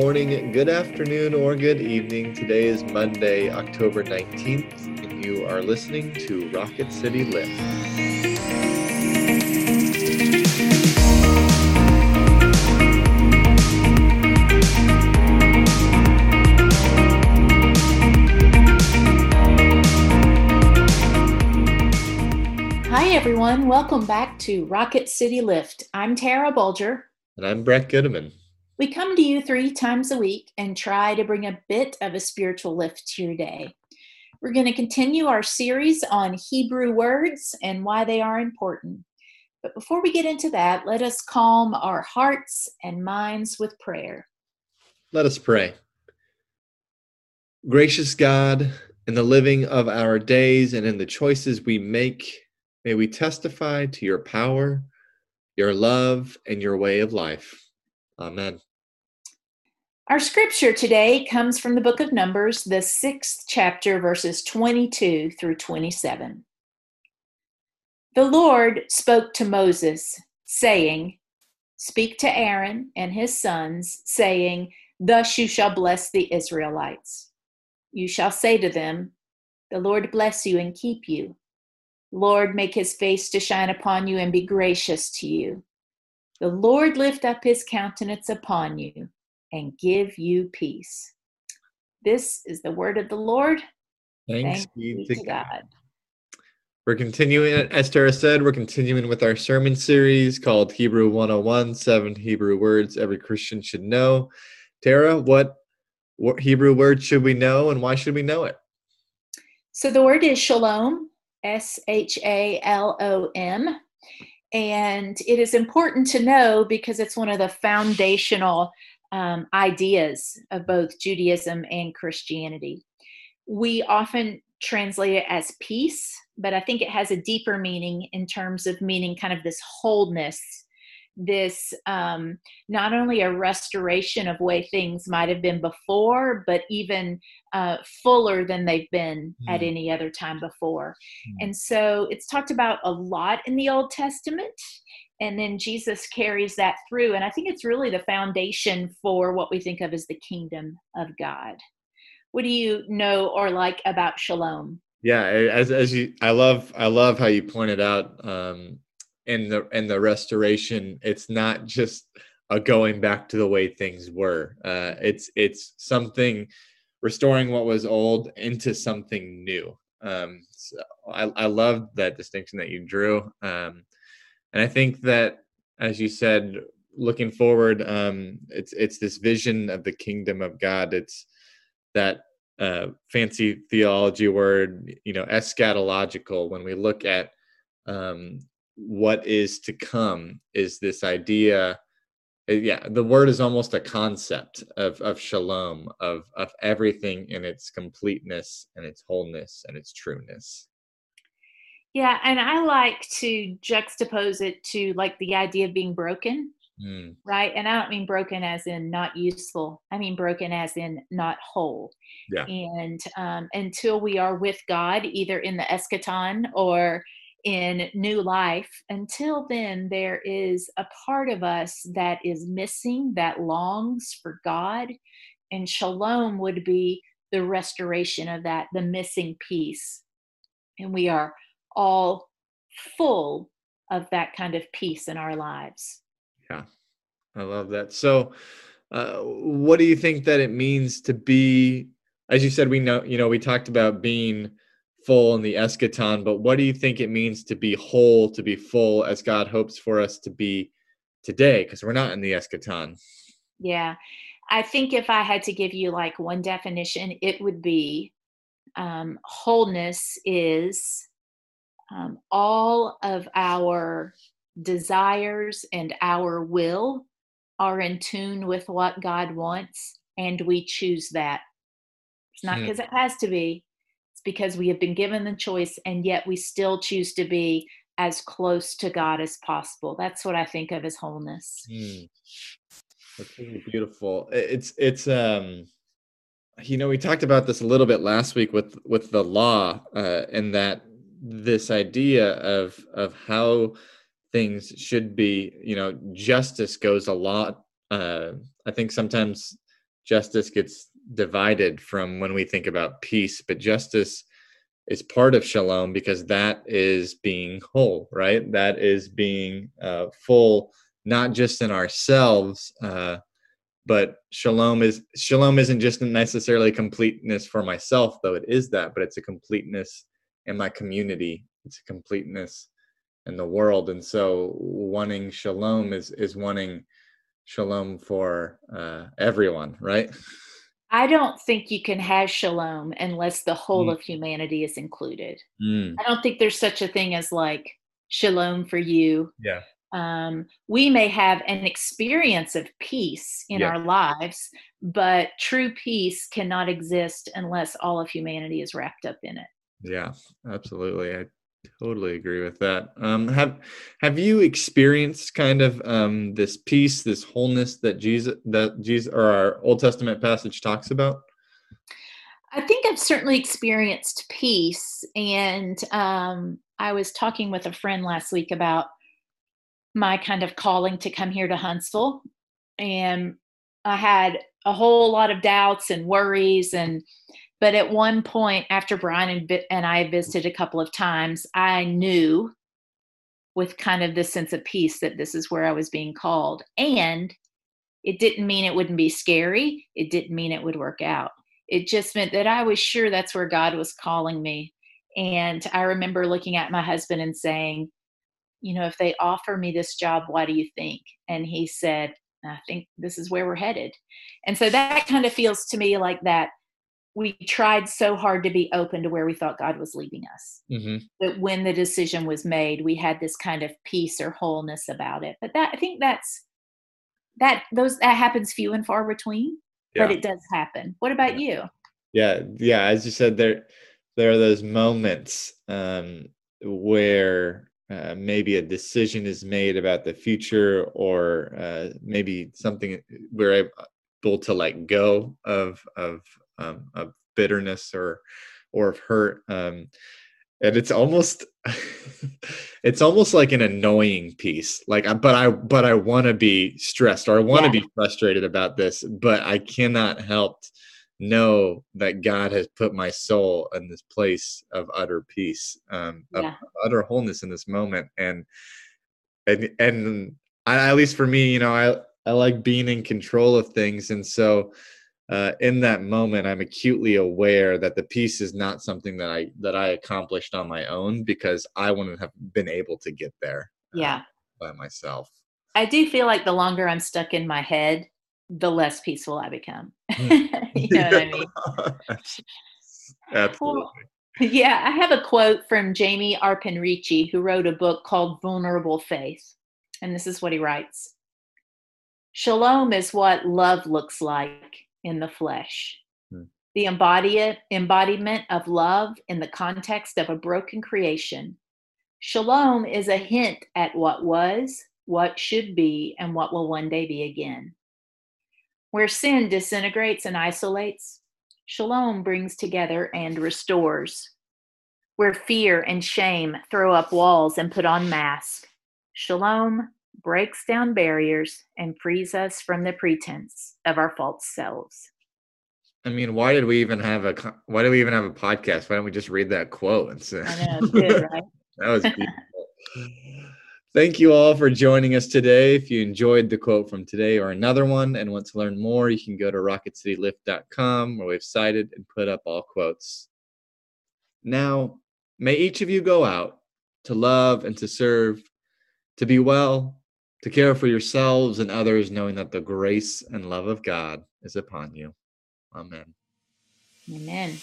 morning, good afternoon, or good evening. Today is Monday, October 19th, and you are listening to Rocket City Lift. Hi, everyone. Welcome back to Rocket City Lift. I'm Tara Bulger. And I'm Brett Goodeman. We come to you three times a week and try to bring a bit of a spiritual lift to your day. We're going to continue our series on Hebrew words and why they are important. But before we get into that, let us calm our hearts and minds with prayer. Let us pray. Gracious God, in the living of our days and in the choices we make, may we testify to your power, your love, and your way of life. Amen. Our scripture today comes from the book of Numbers, the sixth chapter, verses 22 through 27. The Lord spoke to Moses, saying, Speak to Aaron and his sons, saying, Thus you shall bless the Israelites. You shall say to them, The Lord bless you and keep you. Lord, make his face to shine upon you and be gracious to you. The Lord lift up his countenance upon you and give you peace. This is the word of the Lord. Thanks, Thanks be to God. God. We're continuing, as Tara said, we're continuing with our sermon series called Hebrew 101 Seven Hebrew Words Every Christian Should Know. Tara, what, what Hebrew word should we know and why should we know it? So the word is shalom, S H A L O M. And it is important to know because it's one of the foundational um, ideas of both Judaism and Christianity. We often translate it as peace, but I think it has a deeper meaning in terms of meaning kind of this wholeness, this um, not only a restoration of way things might have been before, but even uh, fuller than they've been mm. at any other time before. Mm. And so it's talked about a lot in the Old Testament and then Jesus carries that through. And I think it's really the foundation for what we think of as the kingdom of God. What do you know or like about shalom? Yeah, as as you, I love I love how you pointed out um, in the in the restoration. It's not just a going back to the way things were. Uh, it's it's something restoring what was old into something new. Um, so I I love that distinction that you drew. Um, and I think that, as you said, looking forward, um, it's it's this vision of the kingdom of God. It's that uh, fancy theology word, you know, eschatological. When we look at um, what is to come, is this idea. Uh, yeah, the word is almost a concept of of shalom, of of everything in its completeness and its wholeness and its trueness. Yeah, and I like to juxtapose it to like the idea of being broken, mm. right? And I don't mean broken as in not useful. I mean broken as in not whole. Yeah. And um, until we are with God, either in the eschaton or in new life, until then, there is a part of us that is missing, that longs for God. And shalom would be the restoration of that, the missing piece. And we are all full of that kind of peace in our lives. Yeah, I love that. So, uh, what do you think that it means to be, as you said, we know, you know, we talked about being full in the eschaton, but what do you think it means to be whole, to be full as God hopes for us to be today? Because we're not in the eschaton. Yeah. I think if I had to give you like one definition, it would be um, wholeness is um, all of our desires and our will are in tune with what God wants, and we choose that. It's not because hmm. it has to be, it's because we have been given the choice, and yet we still choose to be as close to God as possible. That's what I think of as wholeness. Mm. That's really beautiful. It's it's um you know we talked about this a little bit last week with with the law uh and that this idea of of how things should be you know justice goes a lot uh i think sometimes justice gets divided from when we think about peace, but justice is part of shalom because that is being whole, right? That is being uh, full, not just in ourselves, uh, but shalom is shalom isn't just necessarily completeness for myself, though it is that, but it's a completeness in my community. It's a completeness in the world, and so wanting shalom is is wanting shalom for uh, everyone, right? I don't think you can have shalom unless the whole mm. of humanity is included. Mm. I don't think there's such a thing as like shalom for you. Yeah. Um, we may have an experience of peace in yeah. our lives, but true peace cannot exist unless all of humanity is wrapped up in it. Yeah, absolutely. I totally agree with that. Um, have Have you experienced kind of um, this peace, this wholeness that Jesus that Jesus or our Old Testament passage talks about? I think I've certainly experienced peace, and um, I was talking with a friend last week about my kind of calling to come here to Huntsville, and I had a whole lot of doubts and worries and but at one point, after Brian and, and I visited a couple of times, I knew with kind of this sense of peace that this is where I was being called. And it didn't mean it wouldn't be scary, it didn't mean it would work out. It just meant that I was sure that's where God was calling me. And I remember looking at my husband and saying, You know, if they offer me this job, what do you think? And he said, I think this is where we're headed. And so that kind of feels to me like that we tried so hard to be open to where we thought God was leading us. Mm-hmm. That when the decision was made, we had this kind of peace or wholeness about it. But that I think that's that those that happens few and far between, yeah. but it does happen. What about you? Yeah, yeah. As you said, there there are those moments um, where uh, maybe a decision is made about the future, or uh, maybe something we're able to let go of of um, of bitterness or or of hurt um, and it's almost it's almost like an annoying peace like but i but i want to be stressed or i want to yeah. be frustrated about this but i cannot help know that god has put my soul in this place of utter peace um yeah. of utter wholeness in this moment and and and I, at least for me you know i i like being in control of things and so uh, in that moment i'm acutely aware that the peace is not something that i that i accomplished on my own because i wouldn't have been able to get there uh, yeah. by myself. I do feel like the longer i'm stuck in my head the less peaceful i become. Hmm. you know what i mean? Absolutely. Well, yeah i have a quote from jamie arpin ricci who wrote a book called vulnerable faith and this is what he writes. Shalom is what love looks like in the flesh. Hmm. The embodiment of love in the context of a broken creation. Shalom is a hint at what was, what should be, and what will one day be again. Where sin disintegrates and isolates, shalom brings together and restores. Where fear and shame throw up walls and put on masks, shalom breaks down barriers and frees us from the pretense of our false selves. I mean, why did we even have a why did we even have a podcast? Why don't we just read that quote and say I know, good, right? that was beautiful. Thank you all for joining us today. If you enjoyed the quote from today or another one and want to learn more, you can go to rocketcitylift.com where we've cited and put up all quotes. Now, may each of you go out to love and to serve, to be well, to care for yourselves and others, knowing that the grace and love of God is upon you. Amen. Amen.